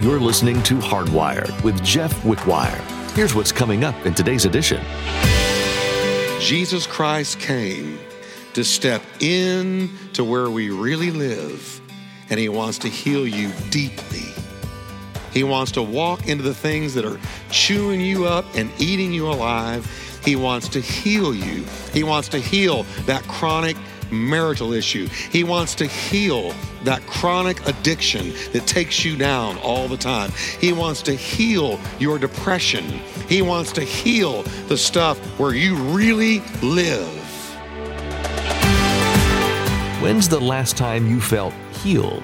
You're listening to Hardwired with Jeff Wickwire. Here's what's coming up in today's edition. Jesus Christ came to step in to where we really live, and He wants to heal you deeply. He wants to walk into the things that are chewing you up and eating you alive. He wants to heal you. He wants to heal that chronic marital issue. He wants to heal that chronic addiction that takes you down all the time. He wants to heal your depression. He wants to heal the stuff where you really live. When's the last time you felt healed?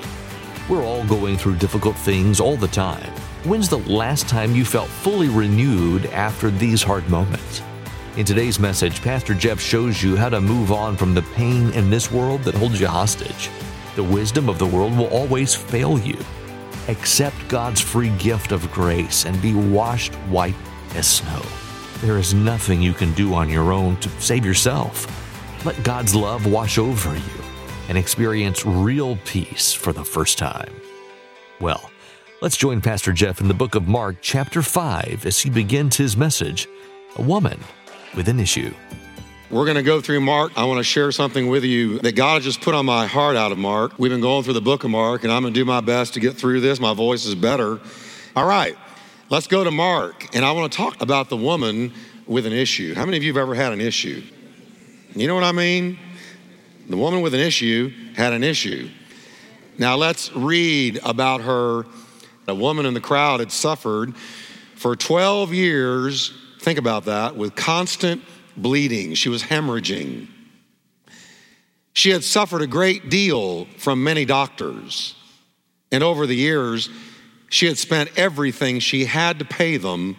We're all going through difficult things all the time. When's the last time you felt fully renewed after these hard moments? In today's message, Pastor Jeff shows you how to move on from the pain in this world that holds you hostage. The wisdom of the world will always fail you. Accept God's free gift of grace and be washed white as snow. There is nothing you can do on your own to save yourself. Let God's love wash over you and experience real peace for the first time. Well, let's join Pastor Jeff in the book of Mark, chapter 5, as he begins his message A Woman with an Issue. We're going to go through Mark. I want to share something with you that God has just put on my heart out of Mark. We've been going through the book of Mark, and I'm going to do my best to get through this. My voice is better. All right, let's go to Mark, and I want to talk about the woman with an issue. How many of you have ever had an issue? You know what I mean? The woman with an issue had an issue. Now let's read about her. A woman in the crowd had suffered for 12 years, think about that, with constant bleeding. She was hemorrhaging. She had suffered a great deal from many doctors. And over the years, she had spent everything she had to pay them,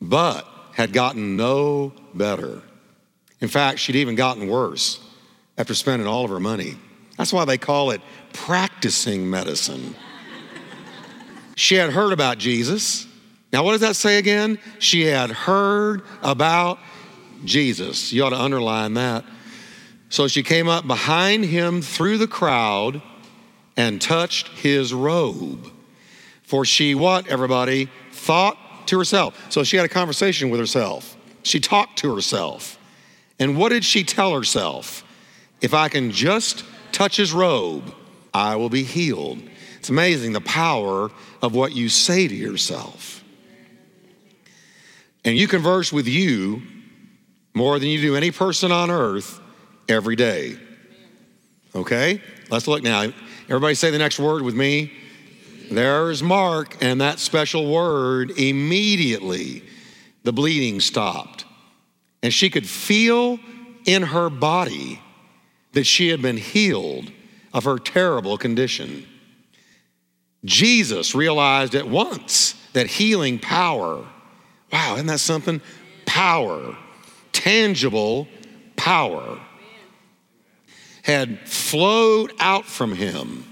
but had gotten no better. In fact, she'd even gotten worse after spending all of her money. That's why they call it practicing medicine. she had heard about Jesus. Now, what does that say again? She had heard about Jesus. You ought to underline that. So she came up behind him through the crowd and touched his robe. For she, what, everybody? Thought to herself. So she had a conversation with herself. She talked to herself. And what did she tell herself? If I can just touch his robe, I will be healed. It's amazing the power of what you say to yourself. And you converse with you more than you do any person on earth every day. Okay? Let's look now. Everybody say the next word with me. There's Mark, and that special word immediately the bleeding stopped. And she could feel in her body that she had been healed of her terrible condition. Jesus realized at once that healing power, wow, isn't that something? Power, tangible power, had flowed out from him.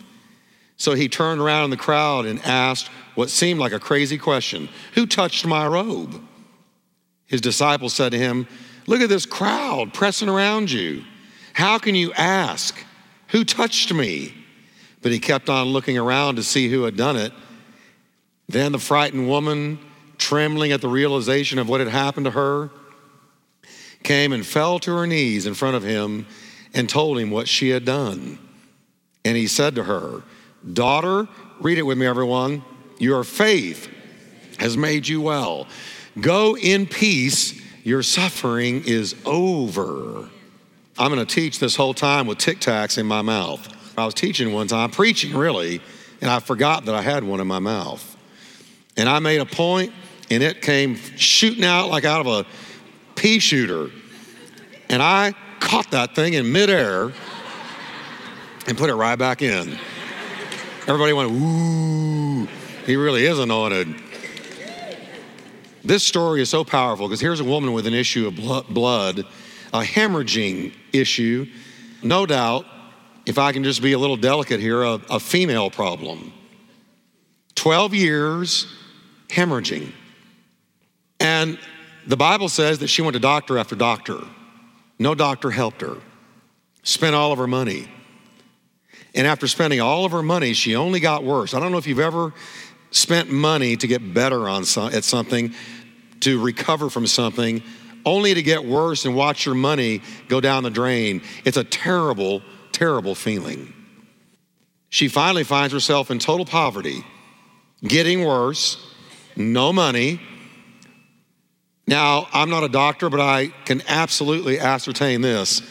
So he turned around in the crowd and asked what seemed like a crazy question Who touched my robe? His disciples said to him, Look at this crowd pressing around you. How can you ask, Who touched me? But he kept on looking around to see who had done it. Then the frightened woman, trembling at the realization of what had happened to her, came and fell to her knees in front of him and told him what she had done. And he said to her, Daughter, read it with me, everyone. Your faith has made you well. Go in peace. Your suffering is over. I'm going to teach this whole time with Tic Tacs in my mouth. I was teaching one time, preaching really, and I forgot that I had one in my mouth. And I made a point, and it came shooting out like out of a pea shooter. And I caught that thing in midair and put it right back in. Everybody went, ooh, he really is anointed. This story is so powerful because here's a woman with an issue of blood, a hemorrhaging issue. No doubt, if I can just be a little delicate here, a, a female problem. 12 years hemorrhaging. And the Bible says that she went to doctor after doctor. No doctor helped her. Spent all of her money. And after spending all of her money, she only got worse. I don't know if you've ever spent money to get better on some, at something, to recover from something, only to get worse and watch your money go down the drain. It's a terrible, terrible feeling. She finally finds herself in total poverty, getting worse, no money. Now, I'm not a doctor, but I can absolutely ascertain this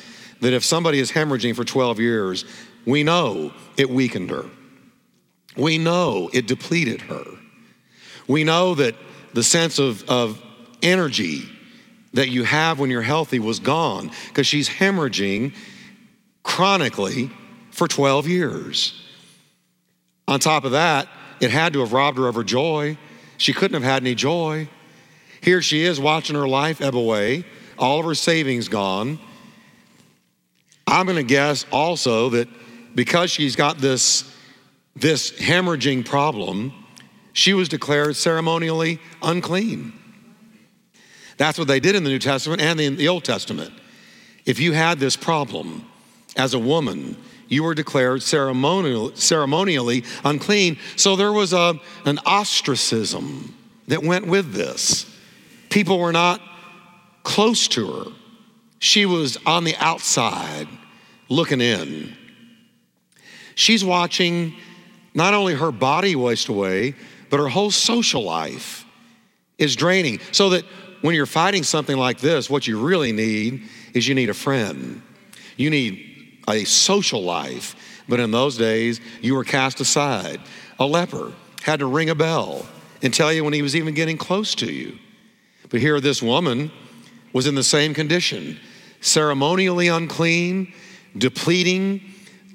that if somebody is hemorrhaging for 12 years, we know it weakened her. We know it depleted her. We know that the sense of, of energy that you have when you're healthy was gone because she's hemorrhaging chronically for 12 years. On top of that, it had to have robbed her of her joy. She couldn't have had any joy. Here she is watching her life ebb away, all of her savings gone. I'm going to guess also that because she's got this, this hemorrhaging problem, she was declared ceremonially unclean. That's what they did in the New Testament and in the Old Testament. If you had this problem as a woman, you were declared ceremonial, ceremonially unclean. So there was a, an ostracism that went with this. People were not close to her, she was on the outside looking in. She's watching not only her body waste away, but her whole social life is draining. So that when you're fighting something like this, what you really need is you need a friend. You need a social life. But in those days, you were cast aside. A leper had to ring a bell and tell you when he was even getting close to you. But here, this woman was in the same condition ceremonially unclean, depleting,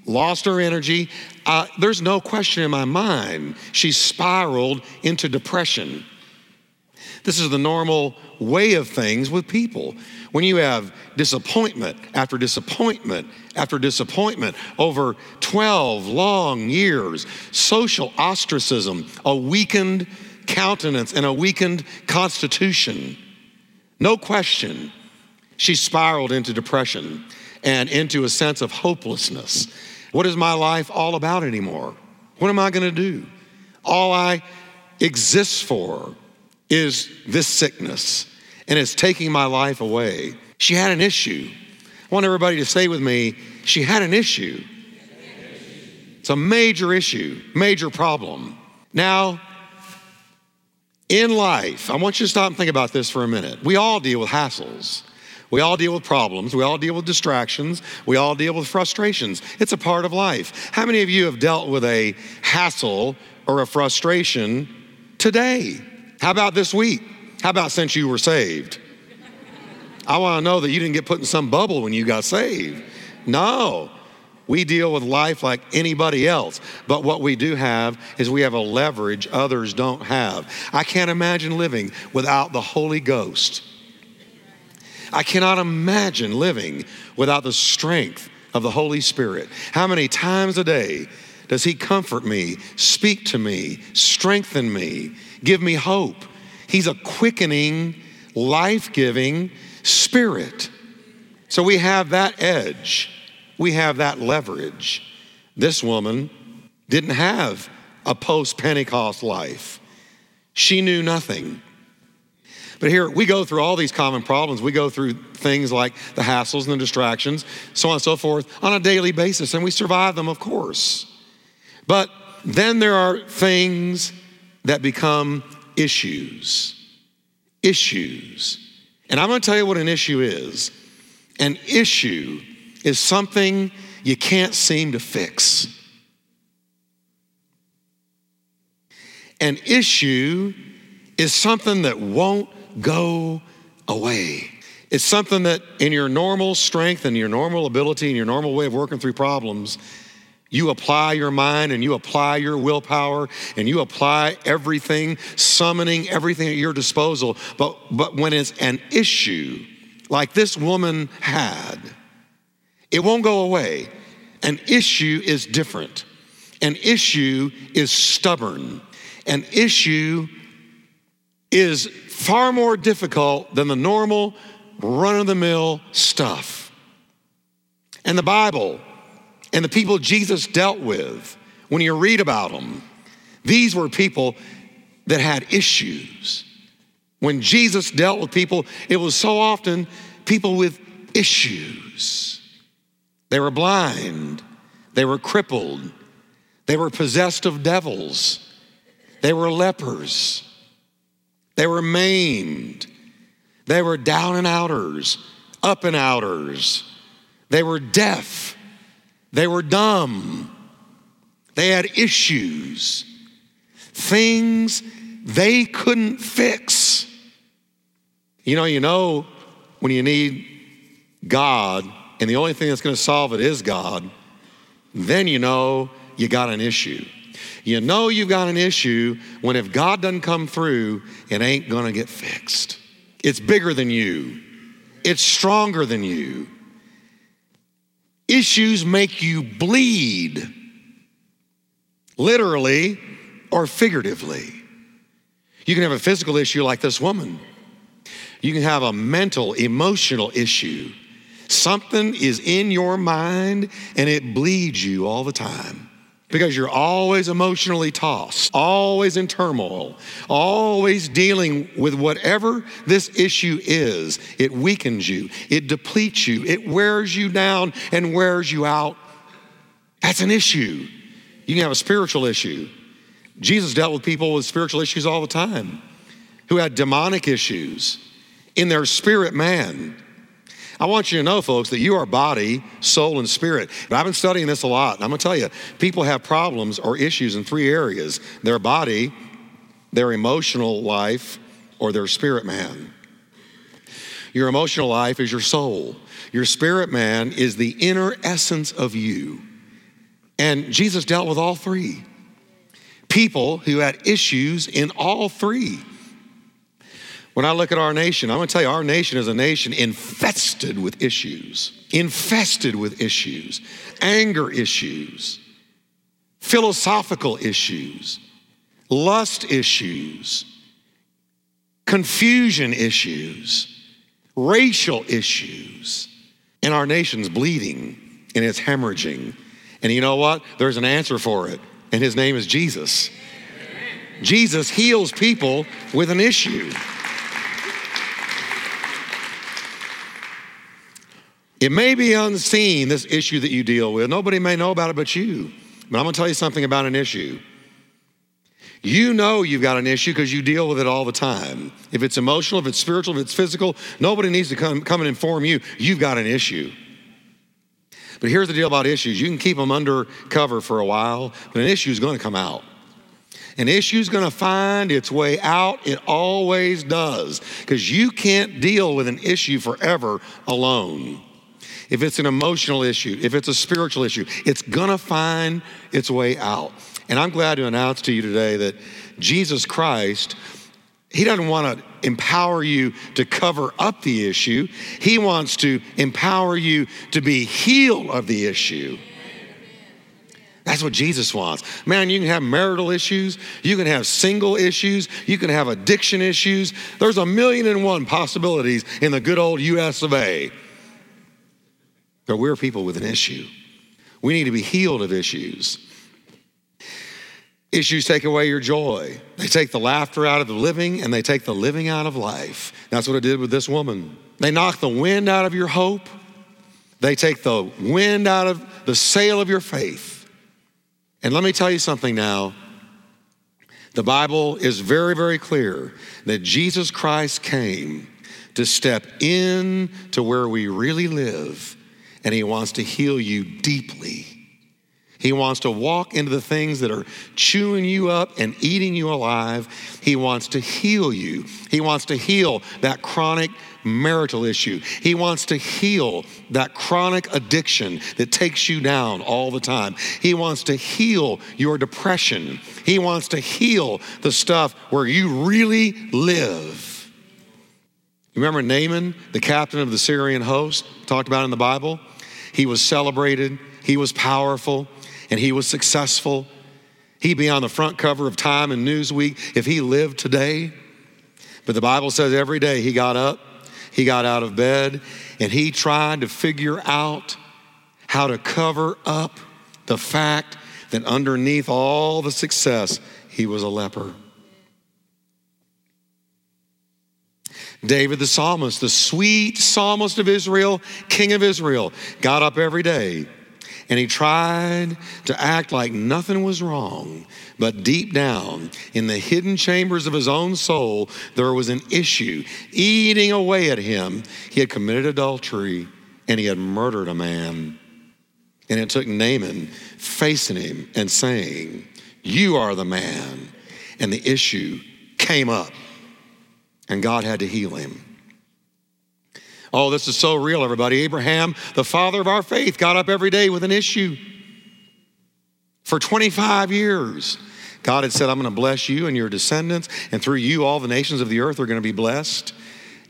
lost her energy. Uh, there's no question in my mind she spiraled into depression. This is the normal way of things with people. When you have disappointment after disappointment after disappointment over 12 long years, social ostracism, a weakened countenance, and a weakened constitution, no question, she spiraled into depression and into a sense of hopelessness. What is my life all about anymore? What am I going to do? All I exist for is this sickness and it's taking my life away. She had an issue. I want everybody to say with me, she had an issue. It's a major issue, major problem. Now, in life, I want you to stop and think about this for a minute. We all deal with hassles. We all deal with problems. We all deal with distractions. We all deal with frustrations. It's a part of life. How many of you have dealt with a hassle or a frustration today? How about this week? How about since you were saved? I want to know that you didn't get put in some bubble when you got saved. No. We deal with life like anybody else. But what we do have is we have a leverage others don't have. I can't imagine living without the Holy Ghost. I cannot imagine living without the strength of the Holy Spirit. How many times a day does He comfort me, speak to me, strengthen me, give me hope? He's a quickening, life giving spirit. So we have that edge, we have that leverage. This woman didn't have a post Pentecost life, she knew nothing. But here we go through all these common problems. We go through things like the hassles and the distractions, so on and so forth, on a daily basis, and we survive them, of course. But then there are things that become issues. Issues. And I'm going to tell you what an issue is. An issue is something you can't seem to fix. An issue is something that won't go away. It's something that, in your normal strength and your normal ability and your normal way of working through problems, you apply your mind and you apply your willpower and you apply everything, summoning everything at your disposal. But, but when it's an issue like this woman had, it won't go away. An issue is different. An issue is stubborn. An issue is far more difficult than the normal run of the mill stuff. And the Bible and the people Jesus dealt with, when you read about them, These were people that had issues. When Jesus dealt with people, it was so often people with issues. They were blind, they were crippled, they were possessed of devils, they were lepers, they were maimed, they were down and outers, up and outers, they were deaf, they were dumb, they had issues, things they couldn't fix. You know, you know when you need God, and the only thing that's going to solve it is God, then you know you got an issue. You know you've got an issue when if God doesn't come through, it ain't going to get fixed. It's bigger than you, it's stronger than you. Issues make you bleed, literally or figuratively. You can have a physical issue like this woman. You can have a mental, emotional issue. Something is in your mind and it bleeds you all the time because you're always emotionally tossed, always in turmoil, always dealing with whatever this issue is. It weakens you, it depletes you, it wears you down and wears you out. That's an issue. You can have a spiritual issue. Jesus dealt with people with spiritual issues all the time who had demonic issues in their spirit man. I want you to know, folks, that you are body, soul, and spirit. And I've been studying this a lot. And I'm going to tell you, people have problems or issues in three areas their body, their emotional life, or their spirit man. Your emotional life is your soul, your spirit man is the inner essence of you. And Jesus dealt with all three. People who had issues in all three. When I look at our nation, I'm gonna tell you, our nation is a nation infested with issues, infested with issues, anger issues, philosophical issues, lust issues, confusion issues, racial issues. And our nation's bleeding and it's hemorrhaging. And you know what? There's an answer for it, and his name is Jesus. Jesus heals people with an issue. It may be unseen, this issue that you deal with. Nobody may know about it but you. But I'm going to tell you something about an issue. You know you've got an issue because you deal with it all the time. If it's emotional, if it's spiritual, if it's physical, nobody needs to come, come and inform you. You've got an issue. But here's the deal about issues you can keep them under cover for a while, but an issue is going to come out. An issue is going to find its way out. It always does because you can't deal with an issue forever alone if it's an emotional issue, if it's a spiritual issue, it's gonna find its way out. And I'm glad to announce to you today that Jesus Christ, He doesn't wanna empower you to cover up the issue, He wants to empower you to be healed of the issue. That's what Jesus wants. Man, you can have marital issues, you can have single issues, you can have addiction issues. There's a million and one possibilities in the good old US of A. But we're people with an issue. We need to be healed of issues. Issues take away your joy. They take the laughter out of the living and they take the living out of life. That's what it did with this woman. They knock the wind out of your hope. They take the wind out of the sail of your faith. And let me tell you something now. The Bible is very, very clear that Jesus Christ came to step in to where we really live and He wants to heal you deeply. He wants to walk into the things that are chewing you up and eating you alive. He wants to heal you. He wants to heal that chronic marital issue. He wants to heal that chronic addiction that takes you down all the time. He wants to heal your depression. He wants to heal the stuff where you really live. You remember Naaman, the captain of the Syrian host, talked about in the Bible? He was celebrated, he was powerful, and he was successful. He'd be on the front cover of Time and Newsweek if he lived today. But the Bible says every day he got up, he got out of bed, and he tried to figure out how to cover up the fact that underneath all the success, he was a leper. David the psalmist, the sweet psalmist of Israel, king of Israel, got up every day and he tried to act like nothing was wrong. But deep down, in the hidden chambers of his own soul, there was an issue eating away at him. He had committed adultery and he had murdered a man. And it took Naaman facing him and saying, You are the man. And the issue came up, and God had to heal him. Oh, this is so real, everybody. Abraham, the father of our faith, got up every day with an issue. For 25 years, God had said, I'm going to bless you and your descendants, and through you, all the nations of the earth are going to be blessed.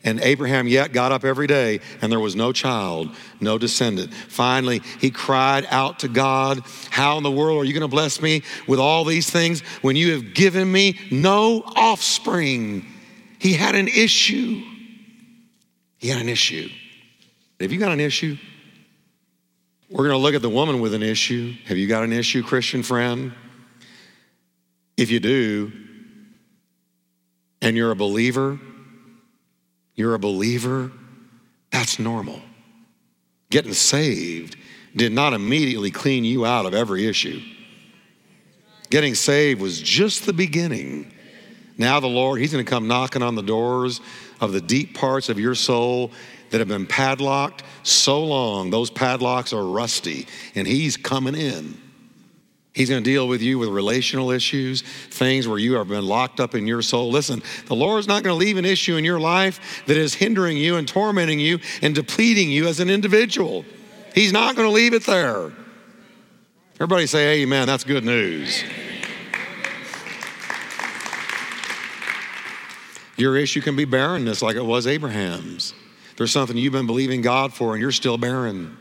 And Abraham yet got up every day, and there was no child, no descendant. Finally, he cried out to God, How in the world are you going to bless me with all these things when you have given me no offspring? He had an issue. He had an issue. Have you got an issue? We're going to look at the woman with an issue. Have you got an issue, Christian friend? If you do, and you're a believer, you're a believer, that's normal. Getting saved did not immediately clean you out of every issue. Getting saved was just the beginning. Now, the Lord, He's going to come knocking on the doors of the deep parts of your soul that have been padlocked so long, those padlocks are rusty, and He's coming in. He's going to deal with you with relational issues, things where you have been locked up in your soul. Listen, the Lord's not going to leave an issue in your life that is hindering you and tormenting you and depleting you as an individual. He's not going to leave it there. Everybody say, Amen. That's good news. Your issue can be barrenness, like it was Abraham's. There's something you've been believing God for and you're still barren.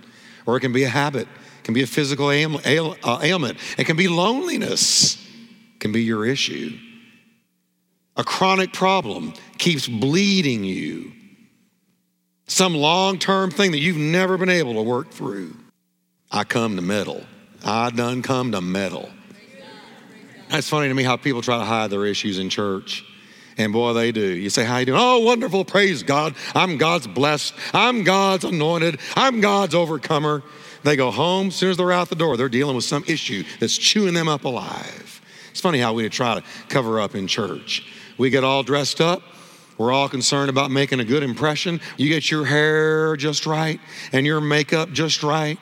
Or it can be a habit, it can be a physical ail- ail- uh, ailment, it can be loneliness, it can be your issue. A chronic problem keeps bleeding you. Some long term thing that you've never been able to work through. I come to meddle. I done come to meddle. That's funny to me how people try to hide their issues in church. And boy, they do. You say, How you doing? Oh, wonderful. Praise God. I'm God's blessed. I'm God's anointed. I'm God's overcomer. They go home, as soon as they're out the door, they're dealing with some issue that's chewing them up alive. It's funny how we try to cover up in church. We get all dressed up. We're all concerned about making a good impression. You get your hair just right and your makeup just right,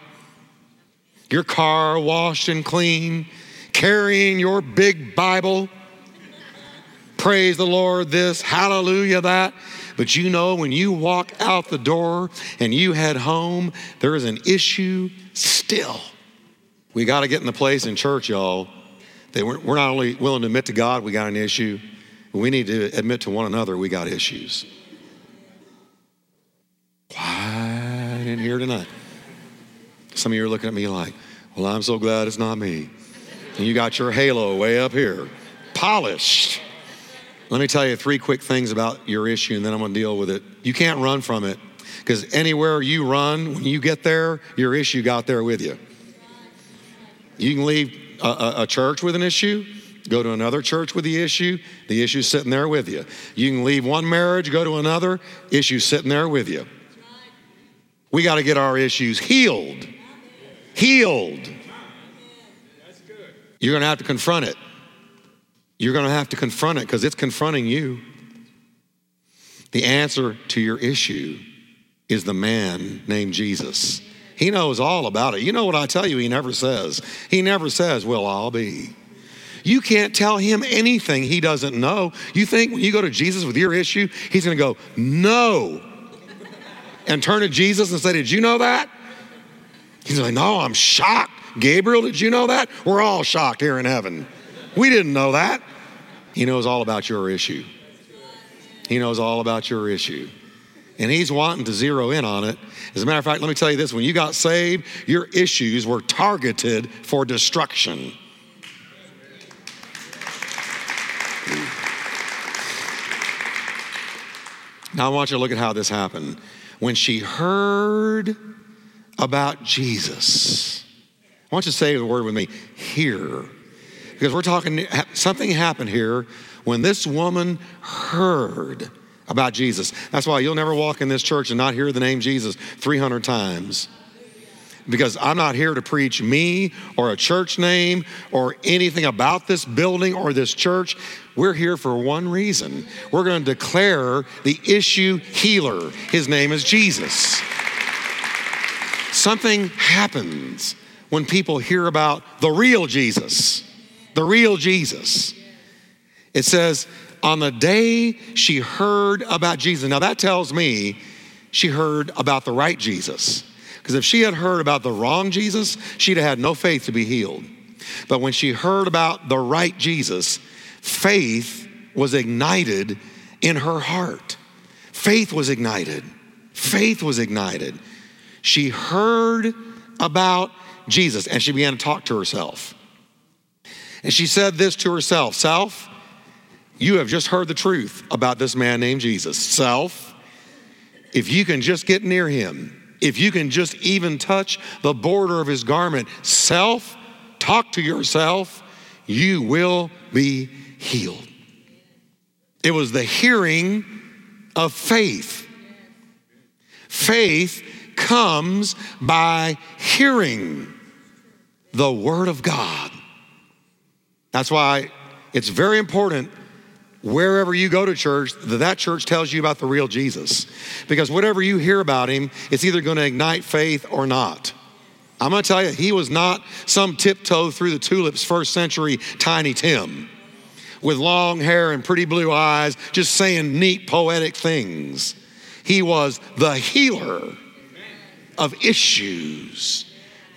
your car washed and clean, carrying your big Bible praise the Lord, this, hallelujah, that. But you know, when you walk out the door and you head home, there is an issue still. We got to get in the place in church, y'all, that we're, not only willing to admit to God we got an issue, we need to admit to one another we got issues. Quiet in here tonight. Some of you are looking at me like, well, I'm so glad it's not me. And you got your halo way up here, polished. Let me tell you three quick things about your issue, and then I'm going to deal with it. You can't run from it because anywhere you run, when you get there, your issue got there with you. You can leave a, a, a church with an issue, go to another church with the issue, the issue's sitting there with you. You can leave one marriage, go to another, issue sitting there with you. We got to get our issues healed. Healed. You're going to have to confront it. You're going to have to confront it because it's confronting you. The answer to your issue is the man named Jesus. He knows all about it. You know what I tell you, he never says. He never says, Well, I'll be. You can't tell him anything he doesn't know. You think when you go to Jesus with your issue, he's going to go, No, and turn to Jesus and say, Did you know that? He's like, No, I'm shocked. Gabriel, did you know that? We're all shocked here in heaven. We didn't know that. He knows all about your issue. He knows all about your issue. And he's wanting to zero in on it. As a matter of fact, let me tell you this when you got saved, your issues were targeted for destruction. Now, I want you to look at how this happened. When she heard about Jesus, I want you to say the word with me here because we're talking, something happened here when this woman heard about Jesus. That's why you'll never walk in this church and not hear the name Jesus 300 times. Because I'm not here to preach me or a church name or anything about this building or this church. We're here for one reason. We're going to declare the issue healer. His name is Jesus. Something happens when people hear about the real Jesus. The real Jesus. It says, on the day she heard about Jesus. Now that tells me she heard about the right Jesus. Because if she had heard about the wrong Jesus, she'd have had no faith to be healed. But when she heard about the right Jesus, faith was ignited in her heart. Faith was ignited. Faith was ignited. She heard about Jesus and she began to talk to herself. And she said this to herself Self, you have just heard the truth about this man named Jesus. Self, if you can just get near him, if you can just even touch the border of his garment, self, talk to yourself, you will be healed. It was the hearing of faith. Faith comes by hearing the Word of God. That's why it's very important wherever you go to church, that that church tells you about the real Jesus. Because whatever you hear about him, it's either going to ignite faith or not. I'm going to tell you, he was not some tiptoe through the tulips first century Tiny Tim with long hair and pretty blue eyes, just saying neat poetic things. He was the healer of issues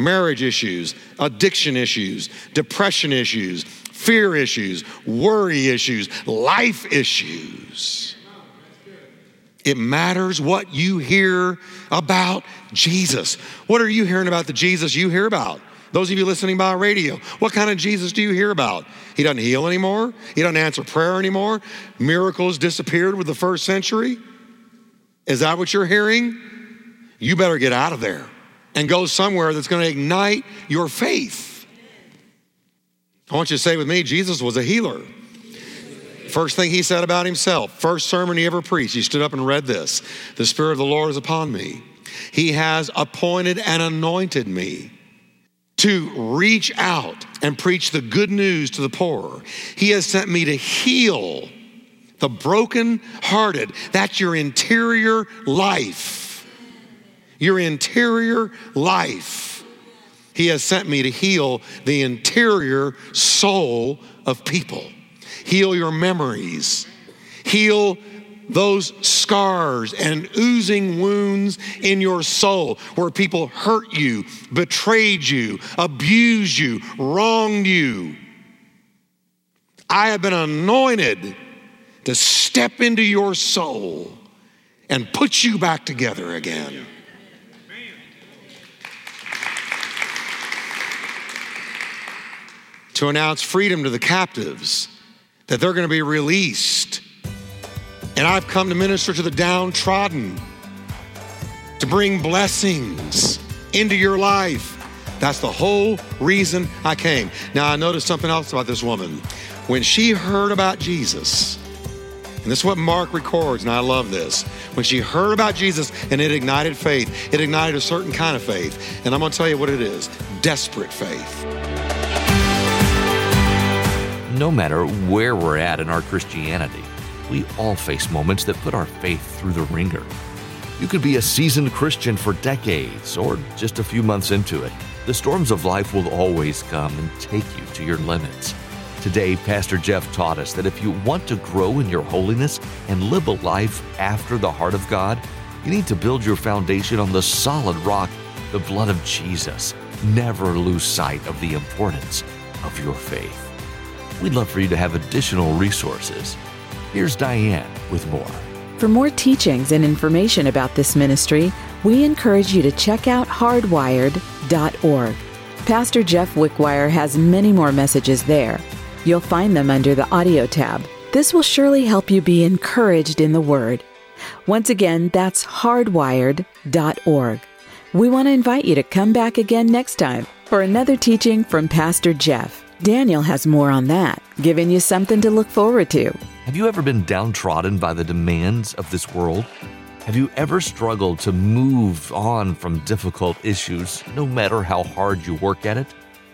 marriage issues, addiction issues, depression issues, fear issues, worry issues, life issues. It matters what you hear about Jesus. What are you hearing about the Jesus you hear about? Those of you listening by radio, what kind of Jesus do you hear about? He doesn't heal anymore. He doesn't answer prayer anymore. Miracles disappeared with the first century. Is that what you're hearing? You better get out of there and go somewhere that's going to ignite your faith. I want you to say with me Jesus was a healer. First thing he said about himself, first sermon he ever preached, he stood up and read this The Spirit of the Lord is upon me. He has appointed and anointed me to reach out and preach the good news to the poor. He has sent me to heal the broken-hearted. That's your interior life. Your interior life. He has sent me to heal the interior soul of people, heal your memories, heal those scars and oozing wounds in your soul where people hurt you, betrayed you, abused you, wronged you. I have been anointed to step into your soul and put you back together again. To announce freedom to the captives, that they're going to be released. And I've come to minister to the downtrodden, to bring blessings into your life. That's the whole reason I came. Now, I noticed something else about this woman. When she heard about Jesus, and this is what Mark records, and I love this. When she heard about Jesus and it ignited faith, it ignited a certain kind of faith. And I'm going to tell you what it is desperate faith no matter where we're at in our Christianity, we all face moments that put our faith through the wringer. You could be a seasoned Christian for decades or just a few months into it. The storms of life will always come and take you to your limits. Today, Pastor Jeff taught us that if you want to grow in your holiness and live a life after the heart of God, you need to build your foundation on the solid rock, the blood of Jesus. Never lose sight of the importance of your faith. We'd love for you to have additional resources. Here's Diane with more. For more teachings and information about this ministry, we encourage you to check out hardwired.org. Pastor Jeff Wickwire has many more messages there. You'll find them under the audio tab. This will surely help you be encouraged in the Word. Once again, that's hardwired.org. We want to invite you to come back again next time for another teaching from Pastor Jeff. Daniel has more on that, giving you something to look forward to. Have you ever been downtrodden by the demands of this world? Have you ever struggled to move on from difficult issues, no matter how hard you work at it?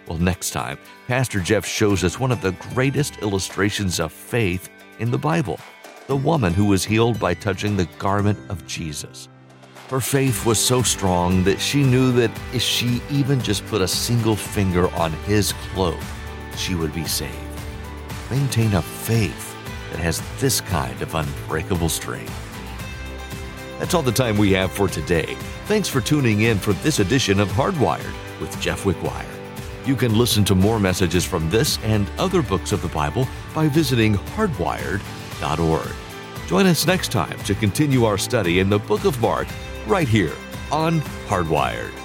Well, next time, Pastor Jeff shows us one of the greatest illustrations of faith in the Bible the woman who was healed by touching the garment of Jesus. Her faith was so strong that she knew that if she even just put a single finger on his cloak, she would be saved. Maintain a faith that has this kind of unbreakable strength. That's all the time we have for today. Thanks for tuning in for this edition of Hardwired with Jeff Wickwire. You can listen to more messages from this and other books of the Bible by visiting hardwired.org. Join us next time to continue our study in the book of Mark right here on Hardwired.